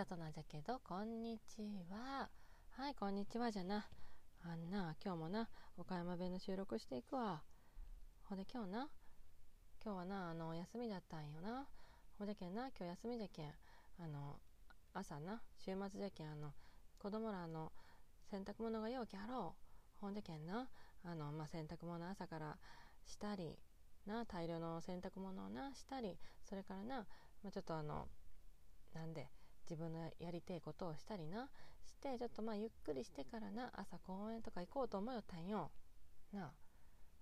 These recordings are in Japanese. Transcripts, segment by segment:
さとなんじゃけどこんにちは。はいこんにちはじゃな。あんな今日もな岡山弁の収録していくわ。ほんで今日な今日はなあの休みだったんよな。ほんでけんな今日休みじゃけんあの朝な週末じゃけんあの子供らの洗濯物がようけあろう。ほんでけんなあの、まあ、洗濯物朝からしたりな大量の洗濯物をなしたりそれからな、まあ、ちょっとあのなんで自分のやりてえことをしたりな。してちょっとまあゆっくりしてからな朝公園とか行こうと思よったんよ。なあ。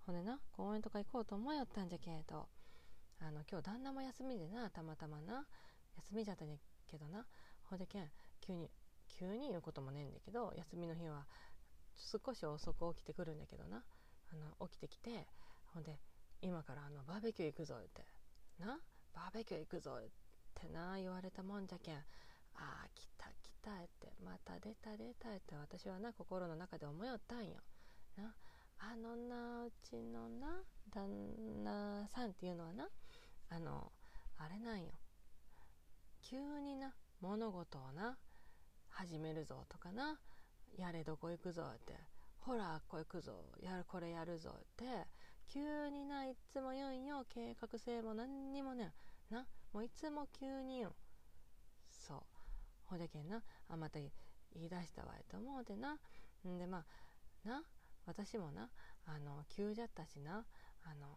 ほんでな公園とか行こうと思よったんじゃけどあの今日旦那も休みでなたまたまな。休みじゃったんやけどな。ほんでけん急に急に言うこともねえんだけど休みの日は少し遅く起きてくるんだけどな。あの起きてきてほんで今からあのバーベキュー行くぞって。なバーベキュー行くぞってな言われたもんじゃけん。ああ来た来たって。また出た出たって。私はな心の中で思いよったんよ。なあのなうちのな旦那さんっていうのはなあのあれなんよ。急にな物事をな始めるぞとかなやれどこ行くぞって。ほらここ行くぞやるこれやるぞって。急にないっつも言うんよ。計画性も何にもねなもういつも急によ。そうほでけんなあまた言い出したわいと思うてなんでまあな私もなあの急じゃったしなあの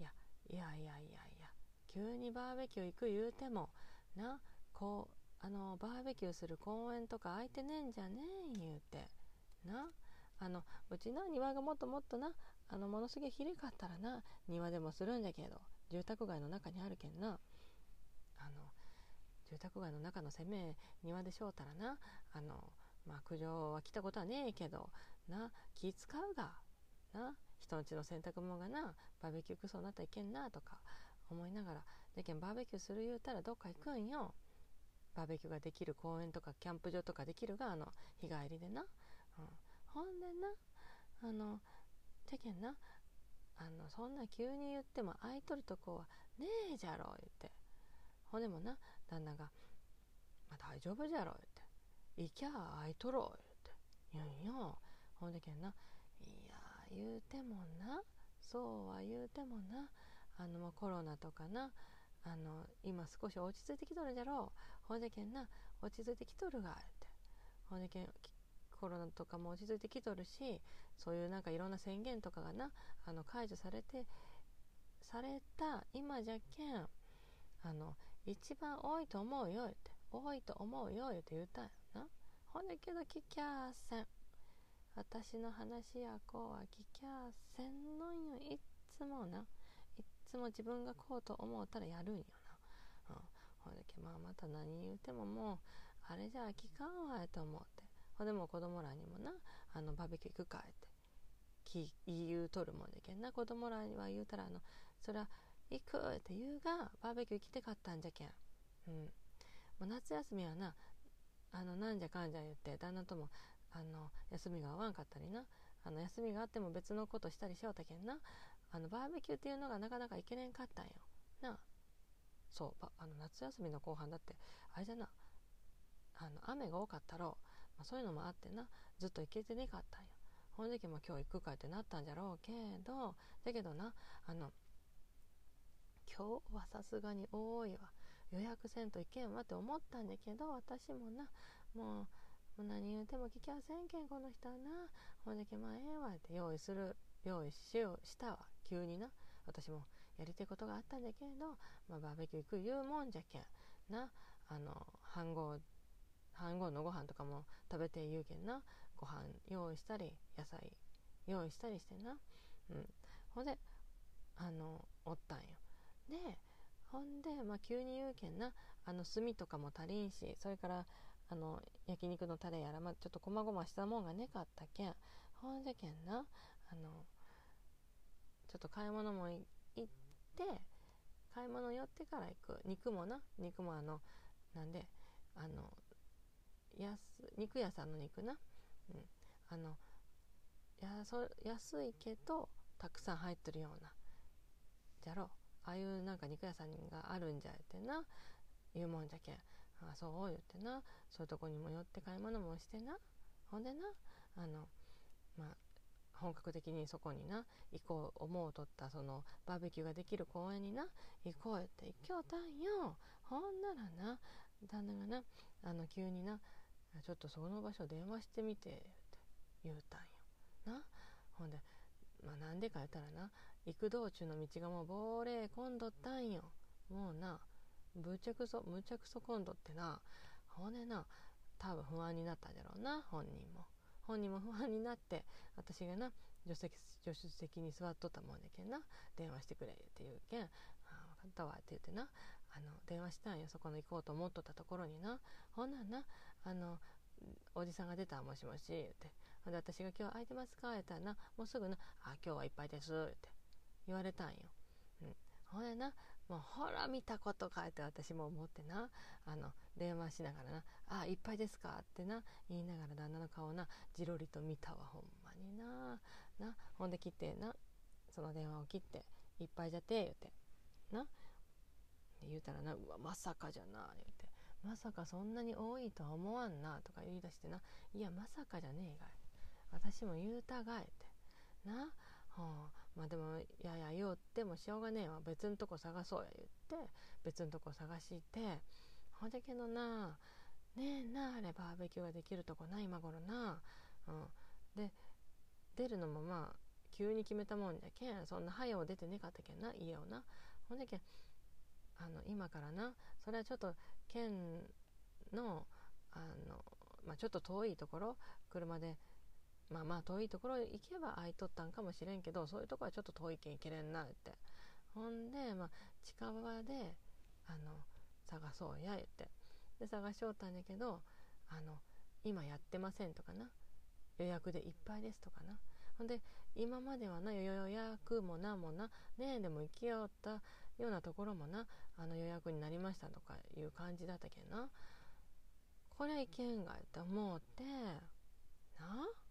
いやいやいやいやいや急にバーベキュー行く言うてもなこうあのバーベキューする公園とか空いてねえんじゃねえん言うてなあのうちな庭がもっともっとなあのものすげえ広かったらな庭でもするんじゃけど住宅街の中にあるけんな住宅街の中の攻め庭でしょうたらな。あのまあ苦情は来たことはねえけどな。気使うがな。人んちの洗濯物がな。バーベキュークソになったらいけんなとか思いながら。じゃけんバーベキューする言うたらどっか行くんよ。バーベキューができる公園とかキャンプ場とかできるがあの日帰りでな、うん、ほんでなあのじゃけんな。あのそんな急に言っても空いとるとこはねえじゃろ言って。ほんでもな旦那が「まあ、大丈夫じゃろ」って「行きゃ空いとろ」言って言うんよほんでけんないや言うてもなそうは言うてもなあのもうコロナとかなあの今少し落ち着いてきとるじゃろうほんでけんな落ち着いてきとるがって。ほんでけんコロナとかも落ち着いてきとるしそういうなんかいろんな宣言とかがなあの解除されてされた今じゃけんあの一番多いと思うよって多いと思うよって言ったんよな。ほんでけど聞きゃあせん私の話やこうは聞きゃあせんのんよいっつもないっつも自分がこうと思うたらやるんよな、うん、ほんでけまあまた何言うてももうあれじゃあ聞かんわいと思って。ほんでも子供らにもなあのバーベキュー行くかって。言うとるもんでけんな。子供らには言うたらあのそれは行くって言うがバーベキュー来てかったんじゃけん、うん、もう夏休みはなあのなんじゃかんじゃ言って旦那ともあの休みが合わんかったりな。あの休みがあっても別のことしたりしようたけんな。あのバーベキューっていうのがなかなか行けれんかったんよ。なそうあの夏休みの後半だってあれじゃな。あの雨が多かったろう、まあ、そういうのもあってな。ずっと行けてねかったんよ。ほんでも今日行くかってなったんじゃろうけど。だけどなあの今日はさすがに多いわ。予約せんといけんわって思ったんだけど私もなもう何言うても聞きゃせんけんこの人はな。ほんでけまあええわって用意する用意しようしたわ。急にな。私もやりたいことがあったんだけど、まあ、バーベキュー行く言うもんじゃけんな。あの飯盒飯盒のご飯とかも食べて言うけんな。ご飯用意したり野菜用意したりしてな、うん、ほんであのおったんよ。でほんで、まあ、急に言うけんなあの炭とかも足りんしそれからあの焼肉のタレやら、まあ、ちょっとこまごましたもんがねかったけんほんじゃけんなあのちょっと買い物も行って買い物寄ってから行く。肉もな肉もあのなんであの安肉屋さんの肉な、うん、あのやそ安いけどたくさん入ってるようなじゃろ。うああいうなんか肉屋さんがあるんじゃってな。言うもんじゃけん、あそう言ってな。そういうとこにも寄って買い物もしてな。ほんでな。あのまあ本格的にそこにな。行こう思うとったそのバーベキューができる公園にな。行こうよって行きょうたんよ。ほんならな。旦那がな。あの急にな。ちょっとその場所電話してみてって。言うたんよ。な。ほんでまあなんでか言ったらな。行く道中の道がもう亡霊混んどったんよ。もうなぶちゃくそむちゃくそ混んどってなほんでな多分不安になったんだろうな本人も。本人も不安になって私がな助手助手席に座っとったもんでけんな電話してくれって言うけん「ああ分かったわ」って言ってなあの電話したんよそこの行こうと思っとったところにな。ほなんなあのおじさんが出たもしもし言ってで私が「今日空いてますか?」言ったらなもうすぐな「あ今日はいっぱいです」言って言われたんよ、うん、ほんでなもうほら見たことかって私も思ってな。あの電話しながらな「あいっぱいですか?」ってな言いながら旦那の顔なじろりと見たわほんまにな。なほんで切ってなその電話を切って「いっぱいじゃて」言うて。な。言うたらな「うわまさかじゃな」言うて「まさかそんなに多いとは思わんな」とか言い出してな「いやまさかじゃねえが私も言うたがえ」って。な。はあまあでもやや言おってもしょうがねえわ。別のとこ探そうや言って別のとこ探してほんでけどなねえなあれバーベキューができるとこな今頃な、うん、で出るのもまあ急に決めたもんじゃけんそんな早う出てねかったけんな家をな。ほんでけんあの今からなそれはちょっと県のあの、まあ、ちょっと遠いところ車でまあまあ遠いところ行けば空いとったんかもしれんけどそういうとこはちょっと遠いけん行けれんなって。ほんで、まあ、近場であの探そうや言って。で探しおったんだけどあの今やってませんとかな。予約でいっぱいですとかな。ほんで今まではな予約もなもな。ねえでも行きよったようなところもな。あの予約になりましたとかいう感じだったけんな。これいけんがって思ってなあ？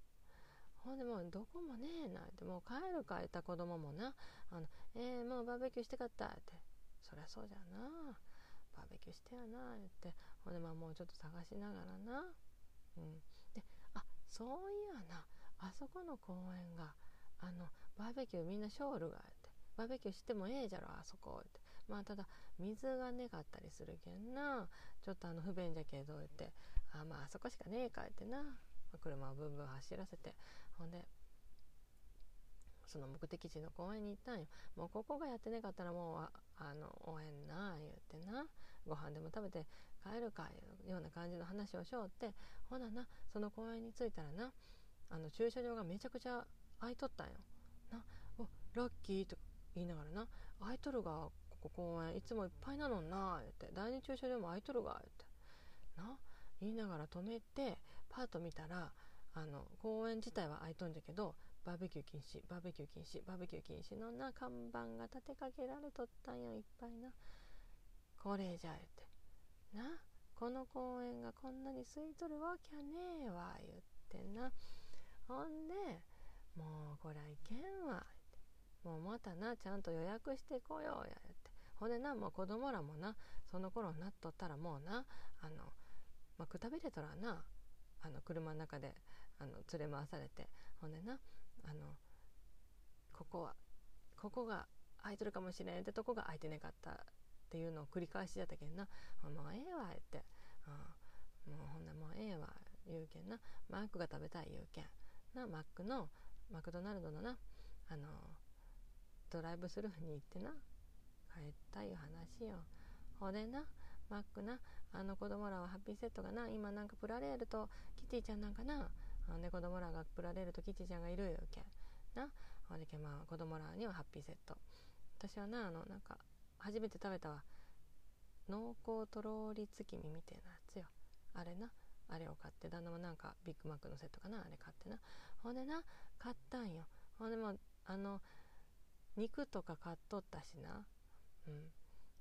ほんでもうどこもねえな。ってもう帰るか言った子供もな。あのえー、もうバーベキューしてかったって。そりゃそうじゃな。バーベキューしてやなって。ほんでまあもうちょっと探しながらな。うん。であそういやな。あそこの公園があのバーベキューみんなショールがあって。バーベキューしてもええじゃろあそこって。まあただ水がねかったりするけんな。ちょっとあの不便じゃけどって。あまああそこしかねえかってな。車をブンブン走らせて。ほんで。その目的地の公園に行ったんよ。もうここがやってねかったらもうあの応援な言ってな。ご飯でも食べて帰るかいうような感じの話をしようって。ほななその公園に着いたらなあの駐車場がめちゃくちゃ空いとったんよ。なおラッキーと言いながらな。空いとるがここ公園いつもいっぱいなのな言って。第二駐車場も空いとるが言って。な言いながら止めてパート見たらあの公園自体は開いとんじゃけどバーベキュー禁止バーベキュー禁止バーベキュー禁止のな看板が立てかけられとったんよいっぱいな。これじゃえって。なこの公園がこんなに空いとるわきゃねえわ言ってな。ほんでもうこりゃいけんわもうまたなちゃんと予約してこようや言って。ほんでなもう子供らもなその頃になっとったらもうなあの、まあ、くたびれとらなあの車の中であの連れ回されて。ほんでなあのここはここが空いてるかもしれんってとこが空いてなかったっていうのを繰り返しやったけんな「もうええわ」って、もうほんでもうええわ言うけんな。マックが食べたい言うけん。なマックのマクドナルドのなあのドライブスルーに行ってな。帰ったいう話よ。ほでなマックなあの子供らはハッピーセットがな今なんかプラレールとキティちゃんなんかなほんで子供らがプラレールとキティちゃんがいるよけんな。ほんでけまあ子供らにはハッピーセット。私はなあのなんか初めて食べたわ。濃厚とろり月見みたいなやつよ。あれな。あれを買って旦那もなんかビッグマックのセットかな。あれ買ってな。ほんでな買ったんよ。ほんでもあの肉とか買っとったしな。うん。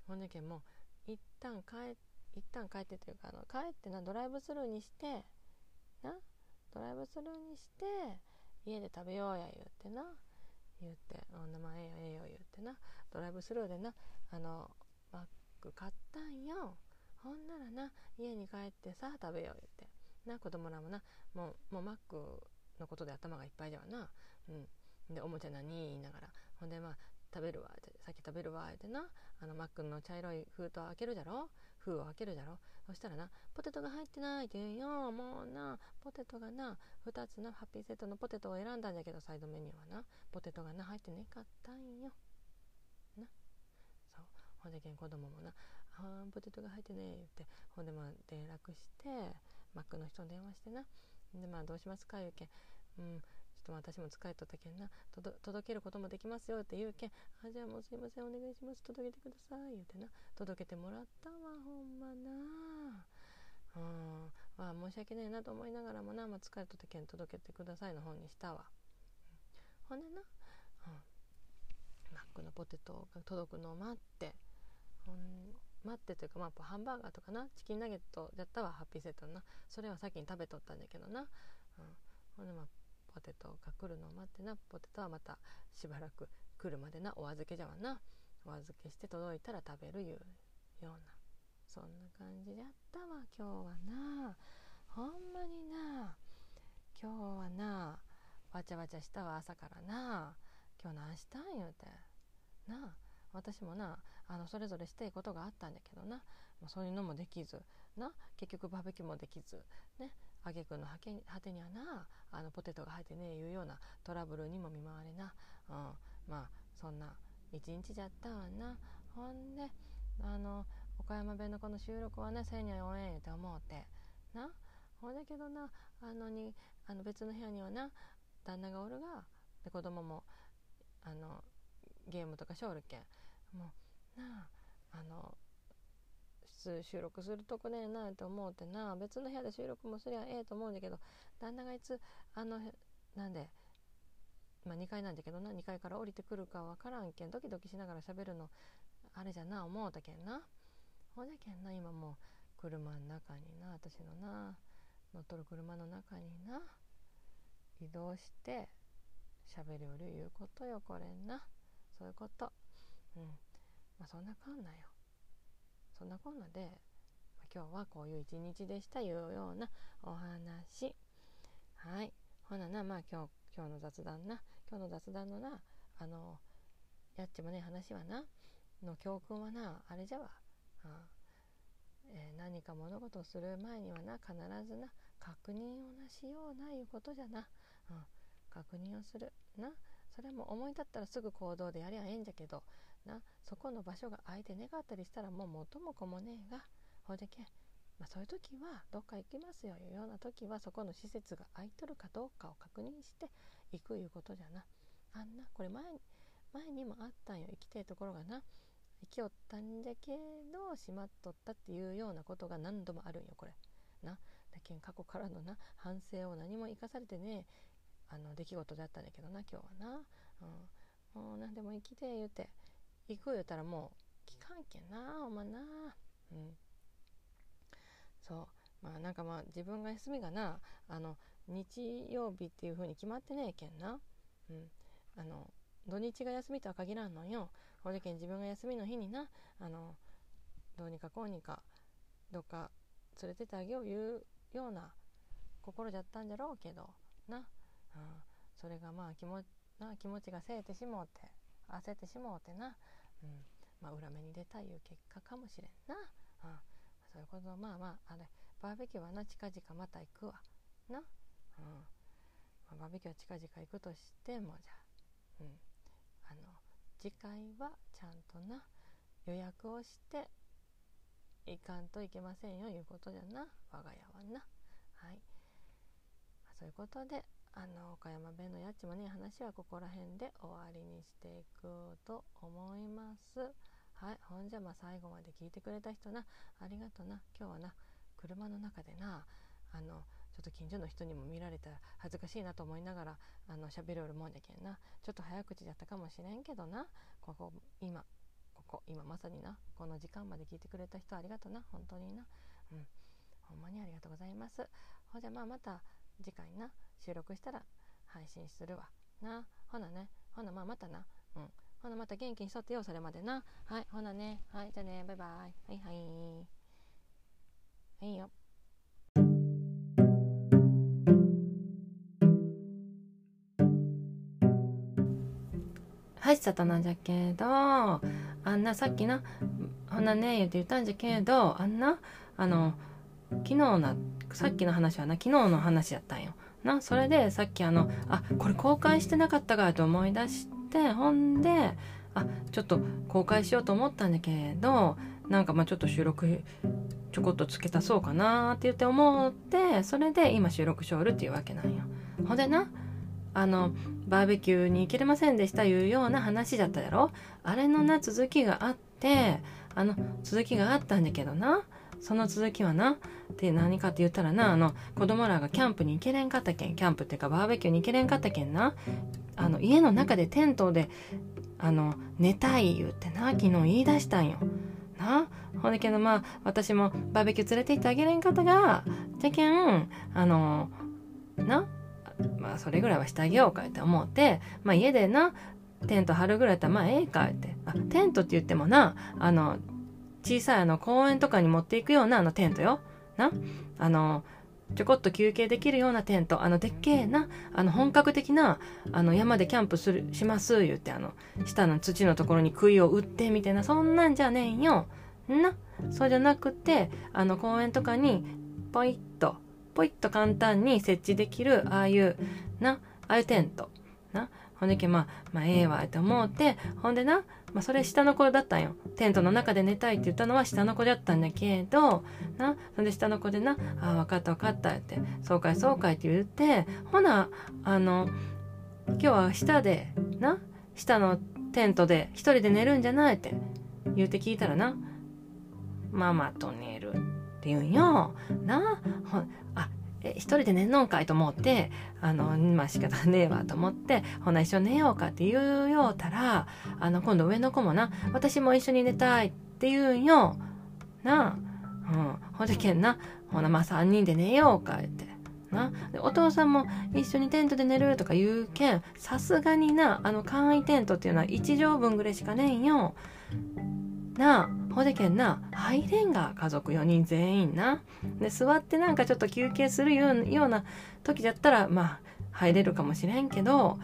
ほんでけんもう一旦帰一旦帰ってというかあの帰ってなドライブスルーにしてな。ドライブスルーにして家で食べようや言ってな。言って「お名前ええよええよ」言ってな。ドライブスルーでなあのマック買ったんよ。ほんならな家に帰ってさ食べよう言って。な子供らもなもうもうマックのことで頭がいっぱいじゃわな、うん、でおもちゃ何言いながら。ほんでまあ食べるわさっき食べるわってな。あのマックの茶色い封筒開けるじゃろ。封を開けるじゃろ？そしたらなポテトが入ってないって言うよ。もうなポテトがな2つなハッピーセットのポテトを選んだんだけどサイドメニューはな。ポテトがな入ってねかったんよ。な。そう。ほんでけん子供もな「あポテトが入ってねえ」言って。ほんでまあ連絡してマックの人に電話してな。でまあどうしますか言うけん。うん。っと私も疲れとったけんな。届けることもできますよって言うけんあじゃあもうすいませんお願いします。届けてください。言うてな。届けてもらったわほんまな。うん。まあ申し訳ないなと思いながらもな、まあ、疲れとったけん届けてくださいの本にしたわ、ほんでな、うん、マックのポテトが届くのを待って。ほん待ってというか、まあ、ハンバーガーとかな。チキンナゲットだったわ。ハッピーセットのな。それは先に食べとったんだけどな、うん、ほんでまあポテトが来るのを待ってなポテトはまたしばらく来るまでなお預けじゃわな。お預けして届いたら食べるいうようなそんな感じであったわ今日はな。ほんまにな今日はなわちゃわちゃしたわ朝からな。今日何したん言うて。な私もなあのそれぞれしたいことがあったんだけどな。そういうのもできず。な結局バーベキューもできず。ね。挙句の果てにはなあのポテトが入ってねえいうようなトラブルにも見舞われな、うん、まあそんな一日じゃったわな。ほんであの岡山弁のこの収録はねせいには応援って思うて。な。ほんだけどなあのにあの別の部屋にはな旦那がおるがで子供もあのゲームとかしょるけん。もうなああのつ収録するとこねえなと思うてな。別の部屋で収録もすりゃええと思うんだけど。旦那がいつあのなんでまあ2階なんだけどな。2階から降りてくるかわからんけんドキドキしながら喋るのあれじゃな思うたけんな。ほんじゃけんな今もう車の中にな。私のな乗っとる車の中にな。移動して喋るより言うことよこれな。そういうこと。うん。まあそんなかんなよ。そんなこんなで、ま、今日はこういう一日でしたいうようなお話。はい。ほななまあ今日今日の雑談な。今日の雑談のなあのやっちもね話はな。の教訓はなあれじゃわ、あえー、何か物事をする前にはな必ずな確認をなしようないうことじゃな、うん、確認をする。な。それも思い立ったらすぐ行動でやりゃええんじゃけど。な。そこの場所が空いてねかったりしたらもう元も子もねえが。ほいでけまあ、そういう時はどっか行きますよいうような時はそこの施設が空いとるかどうかを確認して行くいうことじゃな。あんなこれ前前にもあったんよ行きたいところがな。行きおったんじゃけど閉まっとったっていうようなことが何度もあるんよこれ。な。だけん過去からのな反省を何も生かされてねあの出来事だったんだけどな今日はな、うん、もう何でも行きて言うて。行く言うたらもう聞かんけんなお前な。うん。そう。まあなんかまあ自分が休みがなあの日曜日っていう風に決まってねえけんな。うん。あの土日が休みとは限らんのよ。ほじけん自分が休みの日になあのどうにかこうにかどっか連れてってあげよういうような心じゃったんじゃろうけどな、うん、それがまあ気もな気持ちがせえてしもうて。焦ってしもうてな。うん。まあ、裏目に出たいう結果かもしれんな、うん、そういうこと。まあまああれバーベキューはな近々また行くわ。な、うん。まあ、バーベキューは近々行くとしてもじゃあ,、うん、あの次回はちゃんとな予約をして行かんといけませんよいうことじゃな。我が家はな。はい、そういうことであの岡山弁のやっちもね話はここら辺で終わりにしていくと思います。はいほんじゃまあ最後まで聞いてくれた人な。ありがとな。今日はな車の中でなあのちょっと近所の人にも見られたら恥ずかしいなと思いながらあの喋るもんじゃけんな。ちょっと早口だったかもしれんけどな。ここ今ここ今まさになこの時間まで聞いてくれた人ありがとな。本当にな。うん。ほんまにありがとうございます。ほんじゃまあまた次回な。収録したら配信するわ。な。ほなね。ほなまあまたな。うん。ほなまた元気にしとってよそれまでな。はい。ほなね。はい。じゃあね。バイバイ。はいはい。いいよ。はいさとなんじゃけどあんなさっきなほんなね言って言ったんじゃけどあんなあの昨日なさっきの話はな昨日の話やったんよ。な。それでさっきあのあこれ公開してなかったかと思い出してほんであちょっと公開しようと思ったんだけどなんかまあちょっと収録ちょこっとつけたそうかなって言って思ってそれで今収録しょるっていうわけなんよ。ほんでなあのバーベキューに行けれませんでしたいうような話だったやろ。あれのな続きがあってあの続きがあったんだけどなその続きはなで何かって言ったらなあの子供らがキャンプに行けれんかったけんキャンプっていうかバーベキューに行けれんかったけんな。あの家の中でテントであの寝たい言うてな昨日言い出したんよ。な？ほんだけどまあ私もバーベキュー連れて行ってあげれんかったがじゃけんあのな？まあそれぐらいはしてあげようかって思ってまあ家でなテント張るぐらいやったらまあええかって。あテントって言ってもなあの小さいあの公園とかに持っていくようなあのテントよ。な？あのちょこっと休憩できるようなテント。あのでっけえな。あの本格的なあの山でキャンプするします言ってあの下の土のところに杭を打ってみたいな。そんなんじゃねえよ。な？そうじゃなくてあの公園とかにポイッとポイッと簡単に設置できるああいうな？ああいうテント。な？ほんでけまあまあええわって思って。ほんでな？まあ、それ下の子だったんよ。テントの中で寝たいって言ったのは下の子だったんだけどなそんで下の子でな「ああ分かった分かった」って「そうかいそうかい」って言ってほなあの今日は下でな下のテントで一人で寝るんじゃないって言うて聞いたらな「ママと寝る」って言うんよ。なあえ一人で寝んのんかいと思ってあのまあ仕方ねえわと思ってほな一緒に寝ようかって言うようたらあの今度上の子もな私も一緒に寝たいって言うんよなあ、うん、ほんでけんなほなまあ3人で寝ようかってな。でお父さんも一緒にテントで寝るとか言うけんさすがになあの簡易テントっていうのは1畳分ぐらいしかねえんよ。な。あほでけんな。入れんが家族4人全員な。で座ってなんかちょっと休憩するような時だったらまあ入れるかもしれんけど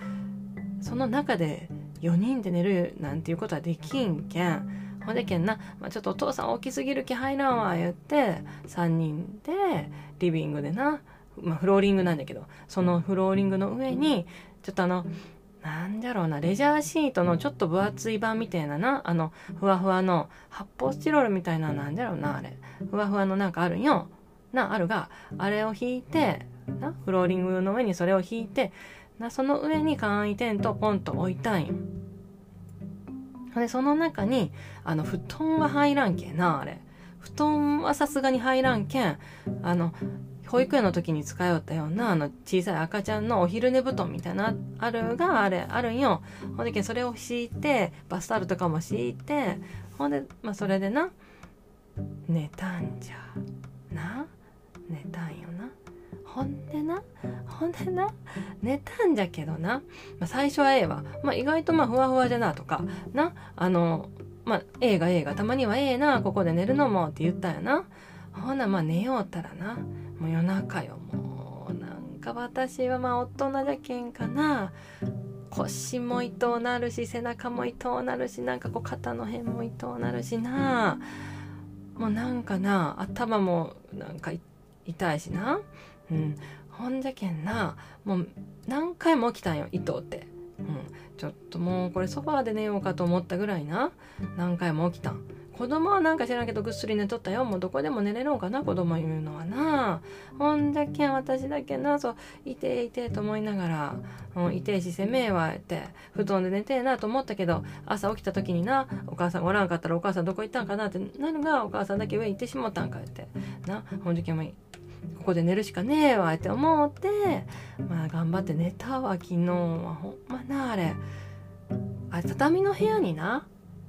その中で4人で寝るなんていうことはできんけん。ほでけんな、まあ、ちょっとお父さん大きすぎる気入らんわ言って3人でリビングでな、まあ、フローリングなんだけどそのフローリングの上にちょっとあのなんだろうな、レジャーシートのちょっと分厚い版みたいなな、あの、ふわふわの発泡スチロールみたいな、なんだろうな、あれ。ふわふわのなんかあるんよ。な、あるが、あれを引いて、な、フローリングの上にそれを引いて、な、その上に簡易テントをポンと置いたんよ。で、その中に、あの、布団は入らんけんな、あれ。布団はさすがに入らんけん、あの、保育園の時に使いよったようなあの小さい赤ちゃんのお昼寝布団みたいなあるがあれあるんよ。ほんでけそれを敷いてバスタオルとかも敷いてほんでまあそれでな寝たんじゃな寝たんよな。ほんでなほんでな寝たんじゃけどな、まあ、最初はええわ、まあ、意外とまあふわふわじゃなとかなあのまあ映画映画たまにはええなここで寝るのもって言ったんやな。ほなまあ寝ようたらな。もう夜中よ。もうなんか私はまあ大人じゃけんかな。腰も痛なるし背中も痛なるしなんかこう肩の辺も痛なるしな。もうなんかな頭もなんか痛いしな。うん。ほんじゃけんなもう何回も起きたんよ糸って、うん、ちょっともうこれソファーで寝ようかと思ったぐらいな。何回も起きたん。子供はなんか知らんけどぐっすり寝とったよ。もうどこでも寝れるのかな子供言うのはな。ほんだけん私だけなそういていてと思いながら、うん、いてえしせめえわって布団で寝てえなと思ったけど朝起きた時になお母さんおらんかったらお母さんどこ行ったんかなってなるがお母さんだけ上行ってしもたんかってな。ほんだけんもいいここで寝るしかねえわって思ってまあ頑張って寝たわ昨日は。ほんまなあれ。あ畳の部屋にな。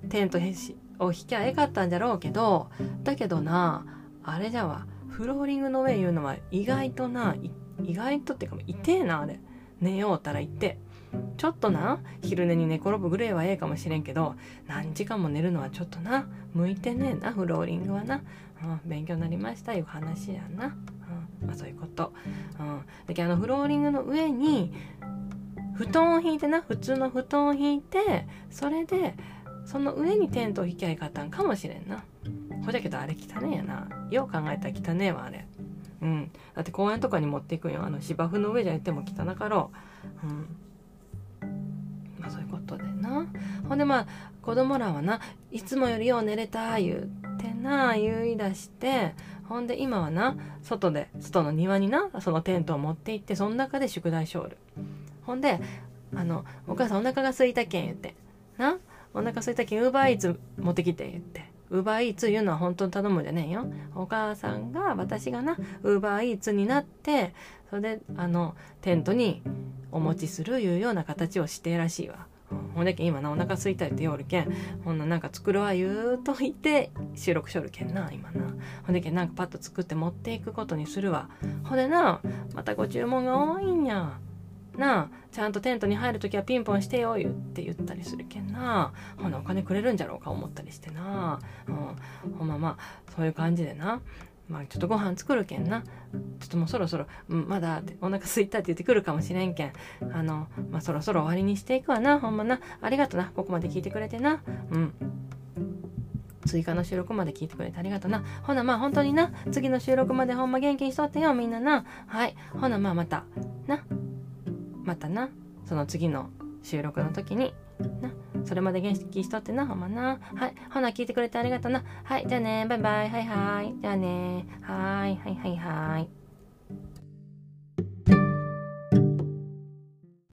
テントへし。を引きゃえかったんじゃろうけどだけどなあれじゃわフローリングの上言うのは意外とな意外とっていうか痛えなあれ。寝ようたら言って。ちょっとな昼寝に寝転ぶぐらいはええかもしれんけど何時間も寝るのはちょっとな向いてねえなフローリングはな、うん、勉強になりましたいう話やな、うんまあ、そういうこと、うん、だけどあのフローリングの上に布団を引いてな普通の布団を引いてそれでその上にテントを引きゃいかったんかもしれんな。ほじゃけどあれ汚ねえやな。よう考えたら汚ねえわあれ。うん。だって公園とかに持っていくんよ。あの芝生の上じゃやっても汚かろう。うん。まあそういうことでな。ほんでまあ子供らはないつもよりよう寝れた言うてな言い出してほんで今はな外で外の庭になそのテントを持って行ってその中で宿題しょる。ほんであの「お母さんお腹が空いたけん」言って「な。お腹空いたけんウーバーイーツ持ってきて」言って。ウーバーイーツ言うのは本当に頼むんじゃねえよ。お母さんが私がなウーバーイーツになってそれであのテントにお持ちするいうような形をしてらしいわ。ほんでけん今なお腹空いたって言おるけんほんななんか作るわ言うといて収録しょるけんな今な。ほんでけんなんかパッと作って持っていくことにするわ。ほんでなまたご注文が多いんやなちゃんとテントに入るときはピンポンしてよ言って言ったりするけんなほなお金くれるんじゃろうか思ったりしてな、うん、ほんままあそういう感じでな。まあちょっとご飯作るけんな。ちょっともうそろそろ、うん、まだお腹すいたって言ってくるかもしれんけん。あの、まあ、そろそろ終わりにしていくわな。ほんまな。ありがとな。ここまで聞いてくれてな。うん。追加の収録まで聞いてくれてありがとな。ほなまあ本当にな。次の収録までほんま元気にしとってよみんなな。はい。ほなまあまた。な。またなその次の収録の時になそれまで元気しとってなほんまな。はいほな聞いてくれてありがとうな。はいじゃあねバイバイはいはい。じゃあねはいはいはいはい。